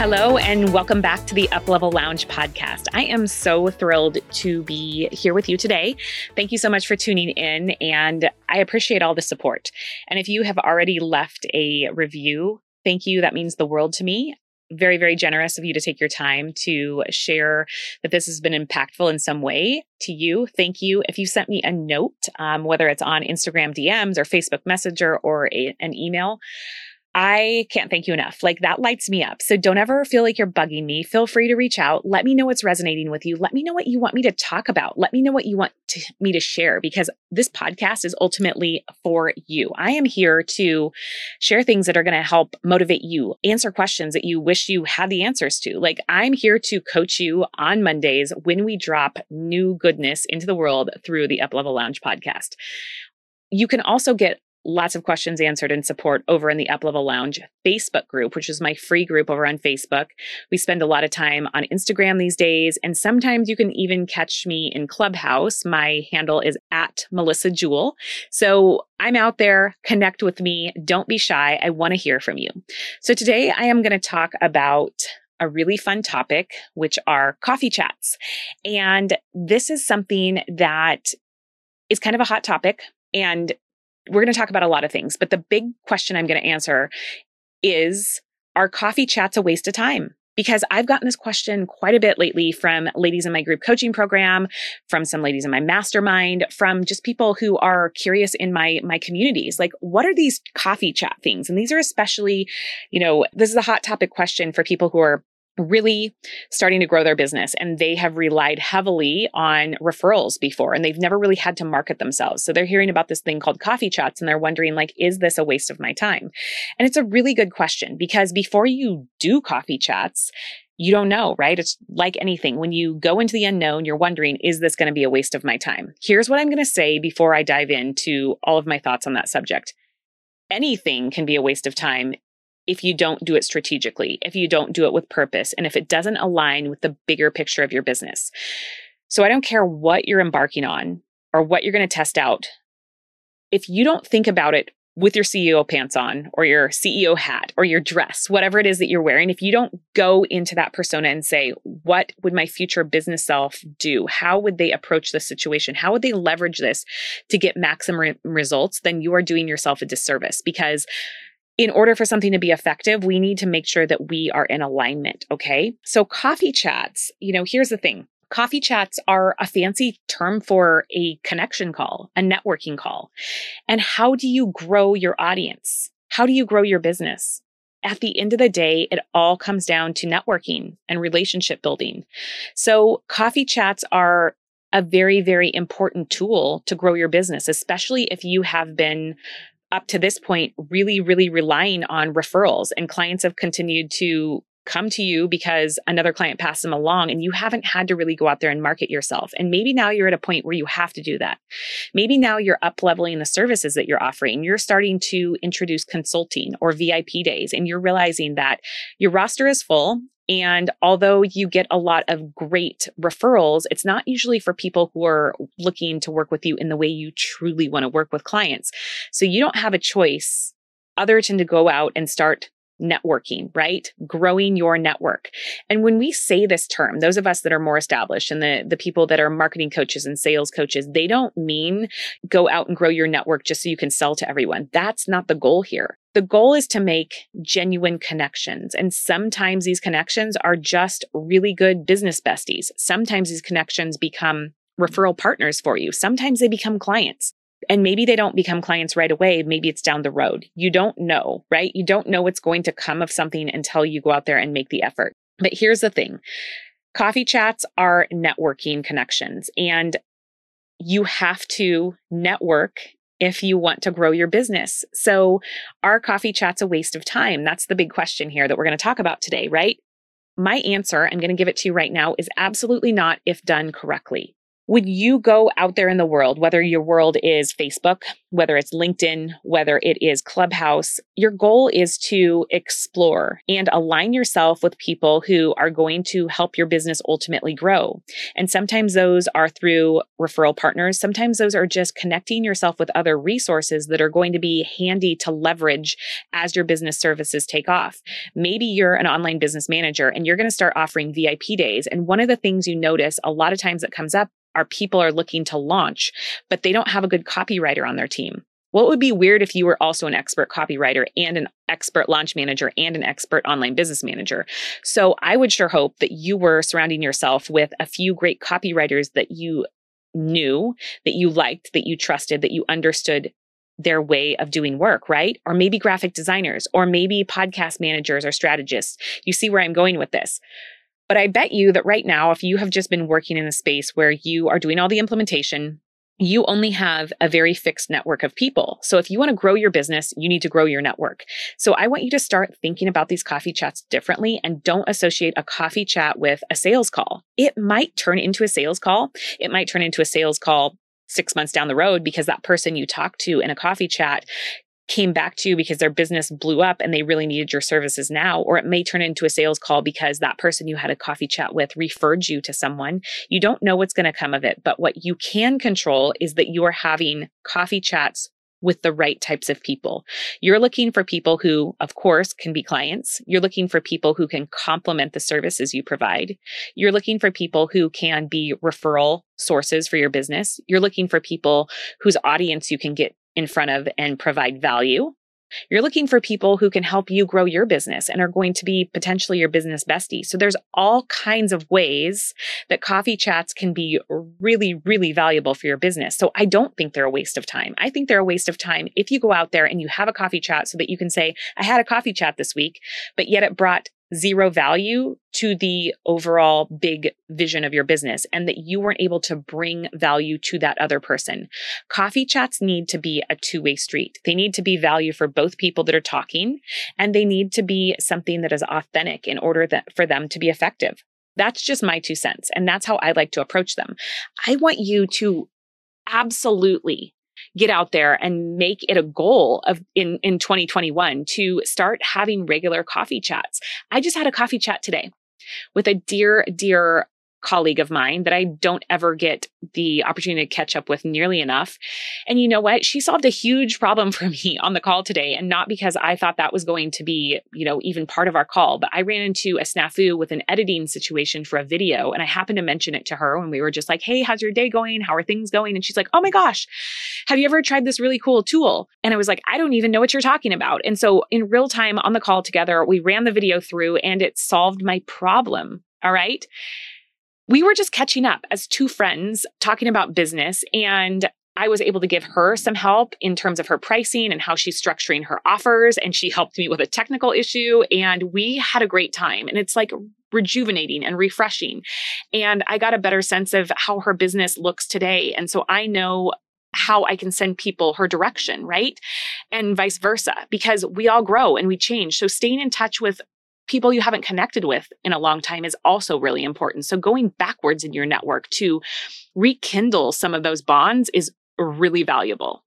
Hello, and welcome back to the Uplevel Lounge podcast. I am so thrilled to be here with you today. Thank you so much for tuning in, and I appreciate all the support. And if you have already left a review, thank you. That means the world to me very, very generous of you to take your time to share that this has been impactful in some way to you. Thank you. If you sent me a note, um, whether it's on Instagram DMs or Facebook Messenger or a, an email, I can't thank you enough. Like that lights me up. So don't ever feel like you're bugging me. Feel free to reach out. Let me know what's resonating with you. Let me know what you want me to talk about. Let me know what you want to, me to share because this podcast is ultimately for you. I am here to share things that are going to help motivate you, answer questions that you wish you had the answers to. Like I'm here to coach you on Mondays when we drop new goodness into the world through the Uplevel Lounge podcast. You can also get lots of questions answered and support over in the Up Level Lounge Facebook group, which is my free group over on Facebook. We spend a lot of time on Instagram these days, and sometimes you can even catch me in Clubhouse. My handle is at Melissa Jewell. So I'm out there, connect with me. Don't be shy. I want to hear from you. So today I am going to talk about a really fun topic, which are coffee chats. And this is something that is kind of a hot topic. And we're going to talk about a lot of things, but the big question I'm going to answer is Are coffee chats a waste of time? Because I've gotten this question quite a bit lately from ladies in my group coaching program, from some ladies in my mastermind, from just people who are curious in my my communities. Like, what are these coffee chat things? And these are especially, you know, this is a hot topic question for people who are really starting to grow their business and they have relied heavily on referrals before and they've never really had to market themselves. So they're hearing about this thing called coffee chats and they're wondering like is this a waste of my time? And it's a really good question because before you do coffee chats, you don't know, right? It's like anything. When you go into the unknown, you're wondering, is this going to be a waste of my time? Here's what I'm going to say before I dive into all of my thoughts on that subject. Anything can be a waste of time if you don't do it strategically, if you don't do it with purpose, and if it doesn't align with the bigger picture of your business. So I don't care what you're embarking on or what you're going to test out. If you don't think about it with your CEO pants on or your CEO hat or your dress, whatever it is that you're wearing, if you don't go into that persona and say, what would my future business self do? How would they approach this situation? How would they leverage this to get maximum re- results? Then you are doing yourself a disservice because in order for something to be effective, we need to make sure that we are in alignment. Okay. So, coffee chats, you know, here's the thing coffee chats are a fancy term for a connection call, a networking call. And how do you grow your audience? How do you grow your business? At the end of the day, it all comes down to networking and relationship building. So, coffee chats are a very, very important tool to grow your business, especially if you have been up to this point really, really relying on referrals and clients have continued to come to you because another client passed them along and you haven't had to really go out there and market yourself. And maybe now you're at a point where you have to do that. Maybe now you're up leveling the services that you're offering. You're starting to introduce consulting or VIP days and you're realizing that your roster is full and although you get a lot of great referrals, it's not usually for people who are looking to work with you in the way you truly want to work with clients. So you don't have a choice other than to go out and start networking, right? Growing your network. And when we say this term, those of us that are more established and the, the people that are marketing coaches and sales coaches, they don't mean go out and grow your network just so you can sell to everyone. That's not the goal here. The goal is to make genuine connections. And sometimes these connections are just really good business besties. Sometimes these connections become referral partners for you. Sometimes they become clients. And maybe they don't become clients right away. Maybe it's down the road. You don't know, right? You don't know what's going to come of something until you go out there and make the effort. But here's the thing coffee chats are networking connections, and you have to network if you want to grow your business. So, are coffee chats a waste of time? That's the big question here that we're going to talk about today, right? My answer, I'm going to give it to you right now, is absolutely not if done correctly when you go out there in the world, whether your world is Facebook, whether it's LinkedIn, whether it is Clubhouse, your goal is to explore and align yourself with people who are going to help your business ultimately grow. And sometimes those are through referral partners. Sometimes those are just connecting yourself with other resources that are going to be handy to leverage as your business services take off. Maybe you're an online business manager and you're going to start offering VIP days. And one of the things you notice a lot of times that comes up our people are looking to launch, but they don't have a good copywriter on their team. What would be weird if you were also an expert copywriter and an expert launch manager and an expert online business manager? So I would sure hope that you were surrounding yourself with a few great copywriters that you knew, that you liked, that you trusted, that you understood their way of doing work, right? Or maybe graphic designers, or maybe podcast managers or strategists. You see where I'm going with this. But I bet you that right now, if you have just been working in a space where you are doing all the implementation, you only have a very fixed network of people. So if you want to grow your business, you need to grow your network. So I want you to start thinking about these coffee chats differently and don't associate a coffee chat with a sales call. It might turn into a sales call. It might turn into a sales call six months down the road because that person you talk to in a coffee chat came back to you because their business blew up and they really needed your services now. Or it may turn into a sales call because that person you had a coffee chat with referred you to someone. You don't know what's going to come of it. But what you can control is that you are having coffee chats with the right types of people. You're looking for people who, of course, can be clients. You're looking for people who can complement the services you provide. You're looking for people who can be referral sources for your business. You're looking for people whose audience you can get in front of and provide value. You're looking for people who can help you grow your business and are going to be potentially your business bestie. So there's all kinds of ways that coffee chats can be really, really valuable for your business. So I don't think they're a waste of time. I think they're a waste of time if you go out there and you have a coffee chat so that you can say, I had a coffee chat this week, but yet it brought zero value to the overall big vision of your business and that you weren't able to bring value to that other person. Coffee chats need to be a two way street. They need to be value for both people that are talking and they need to be something that is authentic in order that, for them to be effective. That's just my two cents. And that's how I like to approach them. I want you to absolutely get out there and make it a goal of in, in 2021 to start having regular coffee chats. I just had a coffee chat today with a dear, dear colleague of mine that I don't ever get the opportunity to catch up with nearly enough. And you know what? She solved a huge problem for me on the call today. And not because I thought that was going to be, you know, even part of our call, but I ran into a snafu with an editing situation for a video. And I happened to mention it to her when we were just like, Hey, how's your day going? How are things going? And she's like, Oh my gosh, have you ever tried this really cool tool? And I was like, I don't even know what you're talking about. And so in real time on the call together, we ran the video through and it solved my problem. All right we were just catching up as two friends talking about business and I was able to give her some help in terms of her pricing and how she's structuring her offers. And she helped me with a technical issue. And we had a great time. And it's like rejuvenating and refreshing. And I got a better sense of how her business looks today. And so I know how I can send people her direction, right? And vice versa, because we all grow and we change. So staying in touch with people you haven't connected with in a long time is also really important. So going backwards in your network to rekindle some of those bonds is really valuable.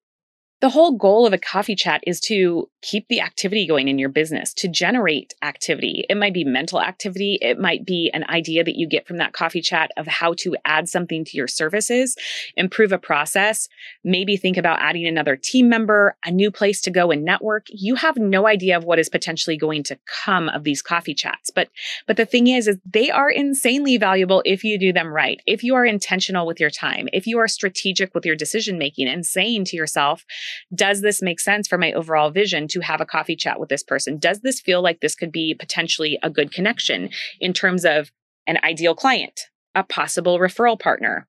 The whole goal of a coffee chat is to keep the activity going in your business, to generate activity. It might be mental activity. It might be an idea that you get from that coffee chat of how to add something to your services, improve a process, maybe think about adding another team member, a new place to go and network. You have no idea of what is potentially going to come of these coffee chats. But but the thing is is they are insanely valuable if you do them right. If you are intentional with your time, if you are strategic with your decision making and saying to yourself, Does this make sense for my overall vision to have a coffee chat with this person? Does this feel like this could be potentially a good connection in terms of an ideal client, a possible referral partner?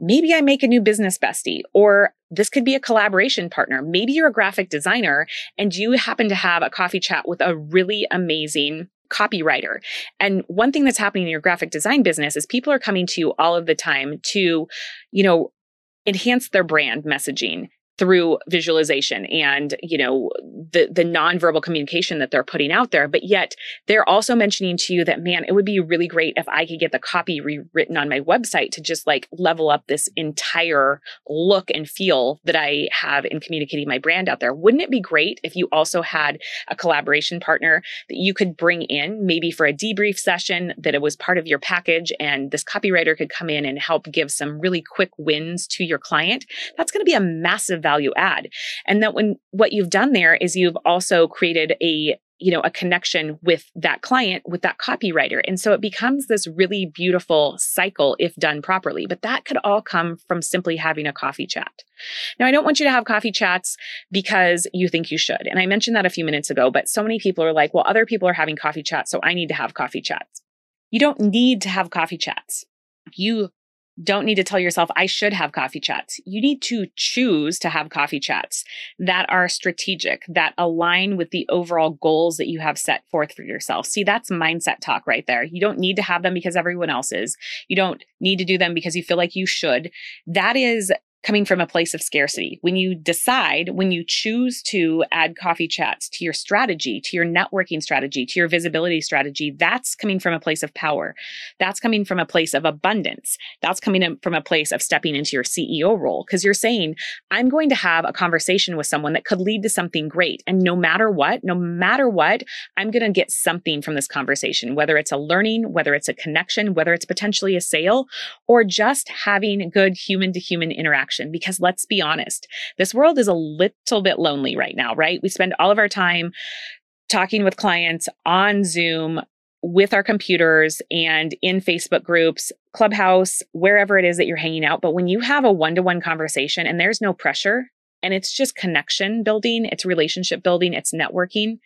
Maybe I make a new business bestie, or this could be a collaboration partner. Maybe you're a graphic designer and you happen to have a coffee chat with a really amazing copywriter. And one thing that's happening in your graphic design business is people are coming to you all of the time to, you know, enhance their brand messaging through visualization and you know the the nonverbal communication that they're putting out there. But yet they're also mentioning to you that man it would be really great if i could get the copy rewritten on my website to just like level up this entire look and feel that i have in communicating my brand out there. Wouldn't it be great if you also had a collaboration partner that you could bring in maybe for a debrief session that it was part of your package and this copywriter could come in and help give some really quick wins to your client? That's going to be a massive value add. And that when what you've done there is you've also created a you know a connection with that client with that copywriter. And so it becomes this really beautiful cycle if done properly. But that could all come from simply having a coffee chat. Now i don't want you to have coffee chats because you think you should. And i mentioned that a few minutes ago but so many people are like well other people are having coffee chats so i need to have coffee chats. You don't need to have coffee chats. You don't need to tell yourself, I should have coffee chats. You need to choose to have coffee chats that are strategic, that align with the overall goals that you have set forth for yourself. See, that's mindset talk right there. You don't need to have them because everyone else is. You don't need to do them because you feel like you should. That is coming from a place of scarcity. When you decide, when you choose to add coffee chats to your strategy, to your networking strategy, to your visibility strategy, that's coming from a place of power. That's coming from a place of abundance. That's coming from a place of stepping into your CEO role because you're saying, I'm going to have a conversation with someone that could lead to something great. And no matter what, no matter what, I'm going to get something from this conversation, whether it's a learning, whether it's a connection, whether it's potentially a sale, or just having good human to human interaction because let's be honest, this world is a little bit lonely right now, right? We spend all of our time talking with clients on Zoom with our computers and in Facebook groups, Clubhouse, wherever it is that you're hanging out. But when you have a one to one conversation and there's no pressure and it's just connection building, it's relationship building, it's networking,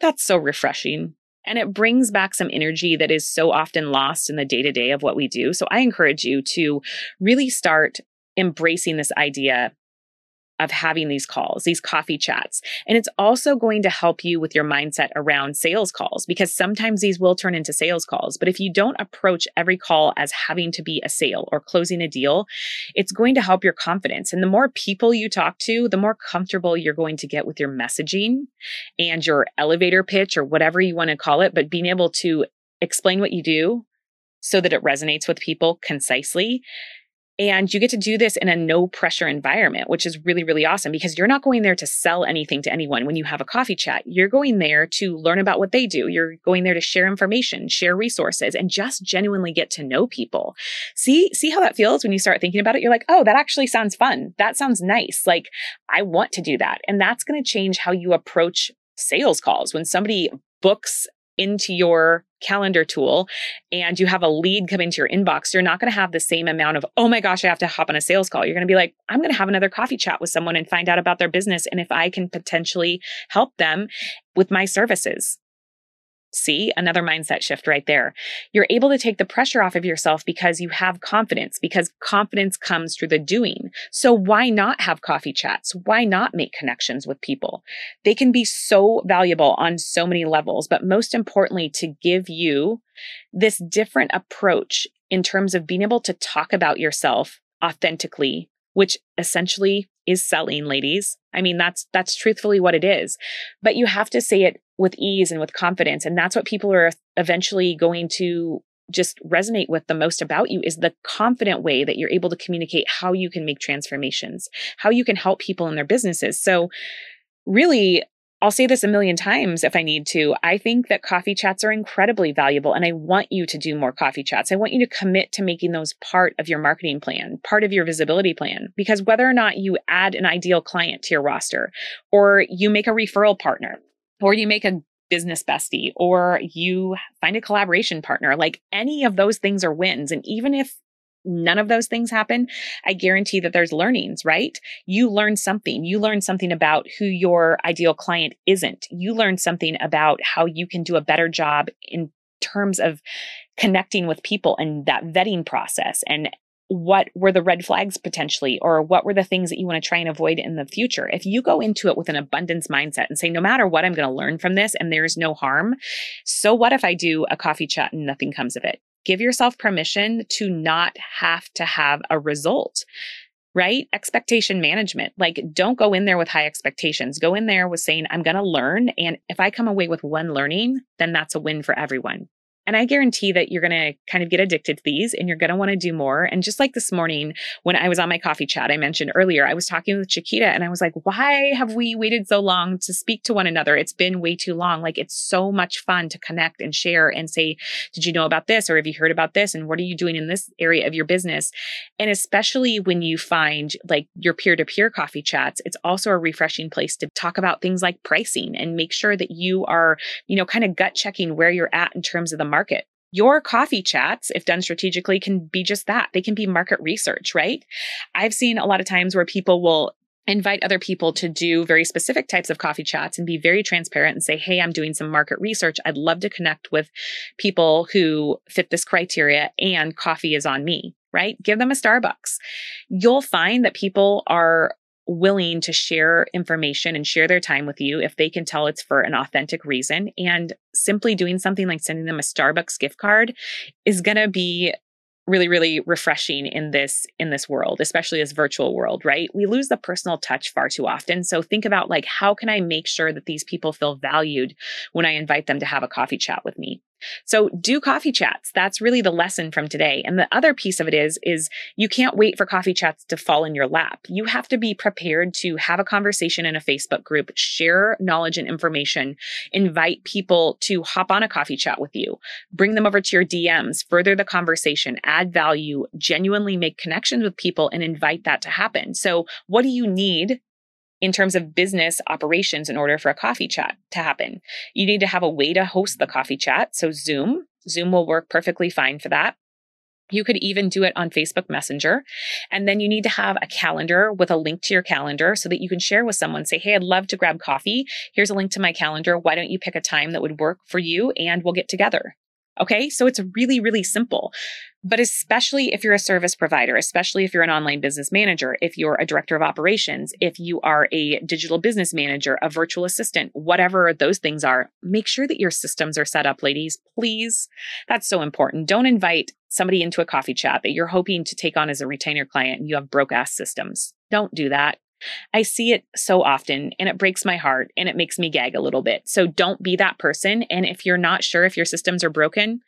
that's so refreshing. And it brings back some energy that is so often lost in the day to day of what we do. So I encourage you to really start embracing this idea of having these calls, these coffee chats. And it's also going to help you with your mindset around sales calls because sometimes these will turn into sales calls. But if you don't approach every call as having to be a sale or closing a deal, it's going to help your confidence. And the more people you talk to, the more comfortable you're going to get with your messaging and your elevator pitch or whatever you want to call it. But being able to explain what you do so that it resonates with people concisely and you get to do this in a no pressure environment, which is really, really awesome because you're not going there to sell anything to anyone when you have a coffee chat. You're going there to learn about what they do. You're going there to share information, share resources, and just genuinely get to know people. See, see how that feels when you start thinking about it? You're like, oh, that actually sounds fun. That sounds nice. Like, I want to do that. And that's going to change how you approach sales calls. When somebody books into your calendar tool and you have a lead come into your inbox, you're not going to have the same amount of, oh my gosh, I have to hop on a sales call. You're going to be like, I'm going to have another coffee chat with someone and find out about their business and if I can potentially help them with my services. See, another mindset shift right there. You're able to take the pressure off of yourself because you have confidence, because confidence comes through the doing. So why not have coffee chats? Why not make connections with people? They can be so valuable on so many levels, but most importantly, to give you this different approach in terms of being able to talk about yourself authentically, which essentially is selling ladies. I mean, that's, that's truthfully what it is, but you have to say it with ease and with confidence. And that's what people are eventually going to just resonate with the most about you is the confident way that you're able to communicate how you can make transformations, how you can help people in their businesses. So, really, I'll say this a million times if I need to. I think that coffee chats are incredibly valuable, and I want you to do more coffee chats. I want you to commit to making those part of your marketing plan, part of your visibility plan, because whether or not you add an ideal client to your roster or you make a referral partner, or you make a business bestie or you find a collaboration partner like any of those things are wins and even if none of those things happen, I guarantee that there's learnings, right? You learn something. You learn something about who your ideal client isn't. You learn something about how you can do a better job in terms of connecting with people and that vetting process and what were the red flags potentially or what were the things that you want to try and avoid in the future if you go into it with an abundance mindset and say no matter what i'm going to learn from this and there's no harm so what if i do a coffee chat and nothing comes of it give yourself permission to not have to have a result right? Expectation management. Like, don't go in there with high expectations. Go in there with saying, I'm going to learn. And if I come away with one learning, then that's a win for everyone. And I guarantee that you're going to kind of get addicted to these and you're going to want to do more. And just like this morning when I was on my coffee chat, I mentioned earlier, I was talking with Chiquita and I was like, why have we waited so long to speak to one another? It's been way too long. Like it's so much fun to connect and share and say, did you know about this? Or have you heard about this? And what are you doing in this area of your business? And especially when you find like your peer to peer coffee chats, it's also a refreshing place to talk about things like pricing and make sure that you are, you know, kind of gut checking where you're at in terms of the market. Your coffee chats, if done strategically, can be just that. They can be market research, right? I've seen a lot of times where people will invite other people to do very specific types of coffee chats and be very transparent and say, Hey, I'm doing some market research. I'd love to connect with people who fit this criteria and coffee is on me, right? Give them a Starbucks. You'll find that people are willing to share information and share their time with you if they can tell it's for an authentic reason. And simply doing something like sending them a Starbucks gift card is going to be really really refreshing in this in this world especially this virtual world right? We lose the personal touch far too often. So think about like how can i make sure that these people feel valued when i invite them to have a coffee chat with me so do coffee chats. That's really the lesson from today. And the other piece of it is, is you can't wait for coffee chats to fall in your lap. You have to be prepared to have a conversation in a Facebook group, share knowledge and information, invite people to hop on a coffee chat with you, bring them over to your DMs, further the conversation, add value, genuinely make connections with people and invite that to happen. So what do you need in terms of business operations in order for a coffee chat to happen. You need to have a way to host the coffee chat. So, Zoom, Zoom will work perfectly fine for that. You could even do it on Facebook Messenger. And then you need to have a calendar with a link to your calendar so that you can share with someone. Say, hey, I'd love to grab coffee. Here's a link to my calendar. Why don't you pick a time that would work for you and we'll get together? Okay. So it's really, really simple. But especially if you're a service provider, especially if you're an online business manager, if you're a director of operations, if you are a digital business manager, a virtual assistant, whatever those things are, make sure that your systems are set up, ladies. Please. That's so important. Don't invite somebody into a coffee chat that you're hoping to take on as a retainer client and you have broke ass systems. Don't do that. I see it so often and it breaks my heart and it makes me gag a little bit. So don't be that person. And if you're not sure if your systems are broken,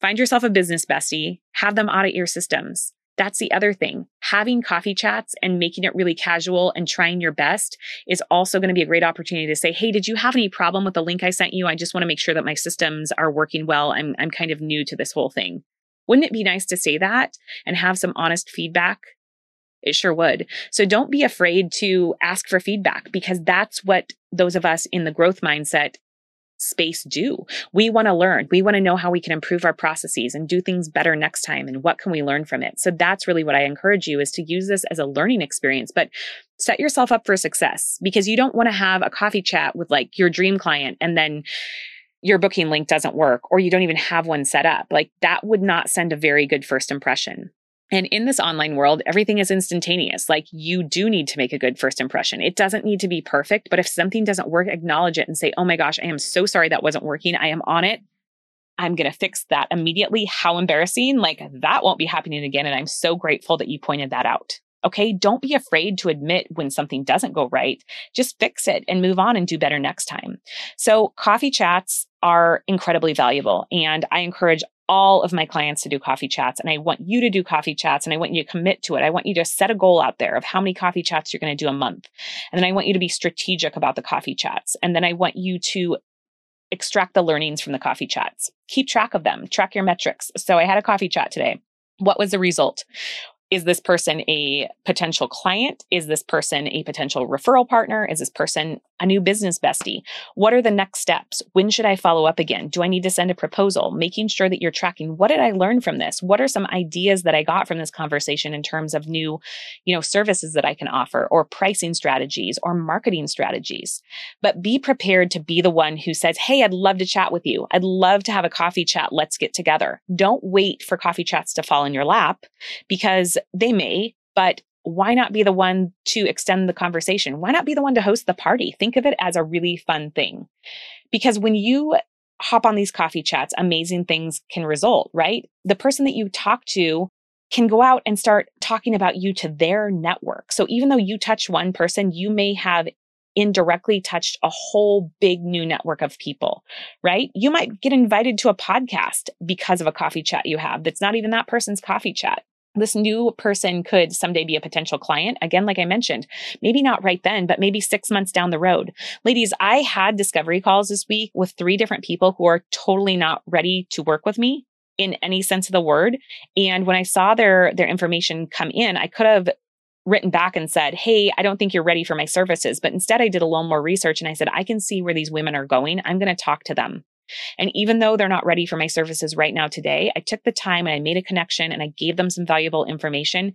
find yourself a business bestie, have them audit your systems. That's the other thing. Having coffee chats and making it really casual and trying your best is also going to be a great opportunity to say, Hey, did you have any problem with the link I sent you? I just want to make sure that my systems are working well. I'm, I'm kind of new to this whole thing. Wouldn't it be nice to say that and have some honest feedback it sure would. So don't be afraid to ask for feedback because that's what those of us in the growth mindset space do. We want to learn. We want to know how we can improve our processes and do things better next time and what can we learn from it. So that's really what I encourage you is to use this as a learning experience, but set yourself up for success because you don't want to have a coffee chat with like your dream client and then your booking link doesn't work or you don't even have one set up. Like that would not send a very good first impression. And in this online world, everything is instantaneous. Like you do need to make a good first impression. It doesn't need to be perfect, but if something doesn't work, acknowledge it and say, Oh my gosh, I am so sorry that wasn't working. I am on it. I'm going to fix that immediately. How embarrassing. Like that won't be happening again. And I'm so grateful that you pointed that out. Okay. Don't be afraid to admit when something doesn't go right. Just fix it and move on and do better next time. So coffee chats are incredibly valuable. And I encourage all of my clients to do coffee chats and I want you to do coffee chats and I want you to commit to it. I want you to set a goal out there of how many coffee chats you're going to do a month. And then I want you to be strategic about the coffee chats. And then I want you to extract the learnings from the coffee chats. Keep track of them, track your metrics. So I had a coffee chat today. What was the result? Is this person a potential client? Is this person a potential referral partner? Is this person a new business bestie? What are the next steps? When should I follow up again? Do I need to send a proposal? Making sure that you're tracking what did I learn from this? What are some ideas that I got from this conversation in terms of new, you know, services that I can offer or pricing strategies or marketing strategies? But be prepared to be the one who says, "Hey, I'd love to chat with you. I'd love to have a coffee chat. Let's get together." Don't wait for coffee chats to fall in your lap because they may, but why not be the one to extend the conversation? Why not be the one to host the party? Think of it as a really fun thing. Because when you hop on these coffee chats, amazing things can result, right? The person that you talk to can go out and start talking about you to their network. So even though you touch one person, you may have indirectly touched a whole big new network of people, right? You might get invited to a podcast because of a coffee chat you have that's not even that person's coffee chat this new person could someday be a potential client. Again, like I mentioned, maybe not right then, but maybe six months down the road. Ladies, I had discovery calls this week with three different people who are totally not ready to work with me in any sense of the word. And when I saw their their information come in, I could have written back and said, Hey, I don't think you're ready for my services. But instead, I did a little more research and I said, I can see where these women are going. I'm going to talk to them. And even though they're not ready for my services right now today, I took the time and I made a connection and I gave them some valuable information.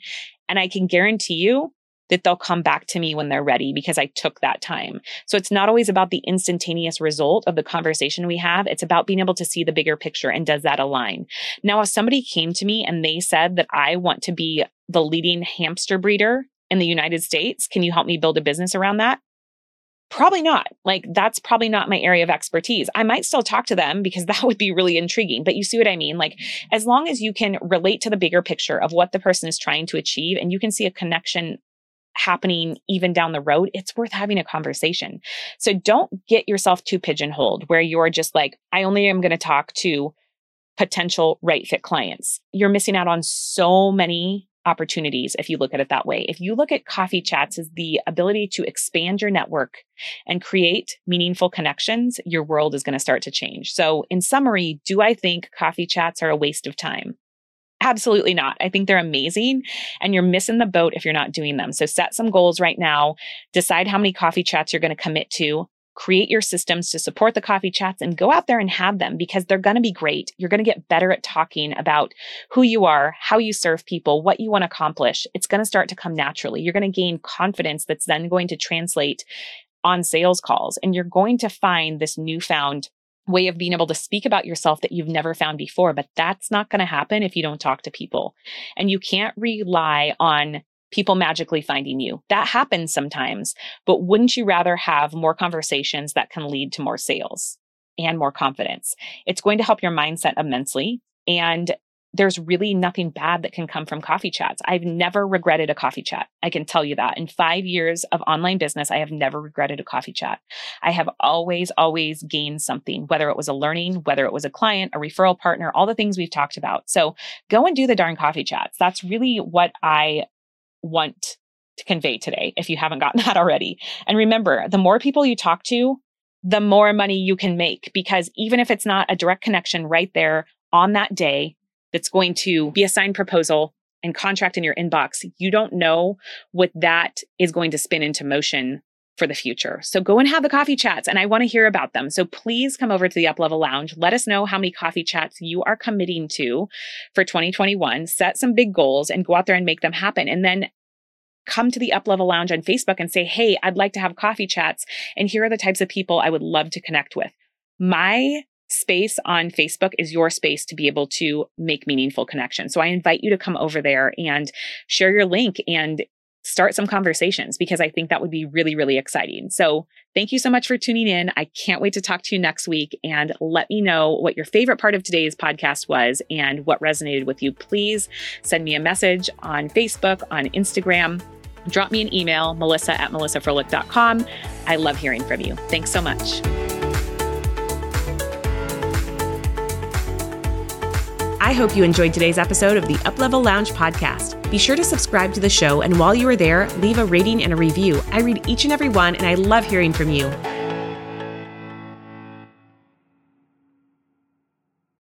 And I can guarantee you that they'll come back to me when they're ready because I took that time. So it's not always about the instantaneous result of the conversation we have. It's about being able to see the bigger picture and does that align? Now, if somebody came to me and they said that I want to be the leading hamster breeder in the United States, can you help me build a business around that? Probably not. Like, that's probably not my area of expertise. I might still talk to them because that would be really intriguing. But you see what I mean? Like, as long as you can relate to the bigger picture of what the person is trying to achieve and you can see a connection happening even down the road, it's worth having a conversation. So don't get yourself too pigeonholed where you're just like, I only am going to talk to potential right fit clients. You're missing out on so many opportunities if you look at it that way. If you look at coffee chats as the ability to expand your network and create meaningful connections, your world is going to start to change. So, in summary, do I think coffee chats are a waste of time? Absolutely not. I think they're amazing and you're missing the boat if you're not doing them. So set some goals right now, decide how many coffee chats you're going to commit to, create your systems to support the coffee chats and go out there and have them because they're going to be great. You're going to get better at talking about who you are, how you serve people, what you want to accomplish. It's going to start to come naturally. You're going to gain confidence that's then going to translate on sales calls and you're going to find this newfound way of being able to speak about yourself that you've never found before. But that's not going to happen if you don't talk to people. And you can't rely on people magically finding you. That happens sometimes, but wouldn't you rather have more conversations that can lead to more sales and more confidence? It's going to help your mindset immensely. And there's really nothing bad that can come from coffee chats. I've never regretted a coffee chat. I can tell you that. In five years of online business, I have never regretted a coffee chat. I have always, always gained something, whether it was a learning, whether it was a client, a referral partner, all the things we've talked about. So go and do the darn coffee chats. That's really what I want to convey today if you haven't gotten that already. And remember, the more people you talk to, the more money you can make because even if it's not a direct connection right there on that day that's going to be a signed proposal and contract in your inbox, you don't know what that is going to spin into motion for the future. So go and have the coffee chats and I want to hear about them. So please come over to the Up Level Lounge. Let us know how many coffee chats you are committing to for 2021. Set some big goals and go out there and make them happen. And then come to the Up Level Lounge on Facebook and say, Hey, I'd like to have coffee chats. And here are the types of people I would love to connect with. My space on Facebook is your space to be able to make meaningful connections. So I invite you to come over there and share your link and start some conversations because I think that would be really, really exciting. So thank you so much for tuning in. I can't wait to talk to you next week and let me know what your favorite part of today's podcast was and what resonated with you. Please send me a message on Facebook, on Instagram. Drop me an email, melissa at melissafroehlich.com. I love hearing from you. Thanks so much. I hope you enjoyed today's episode of the Uplevel Lounge podcast. Be sure to subscribe to the show, and while you are there, leave a rating and a review. I read each and every one, and I love hearing from you.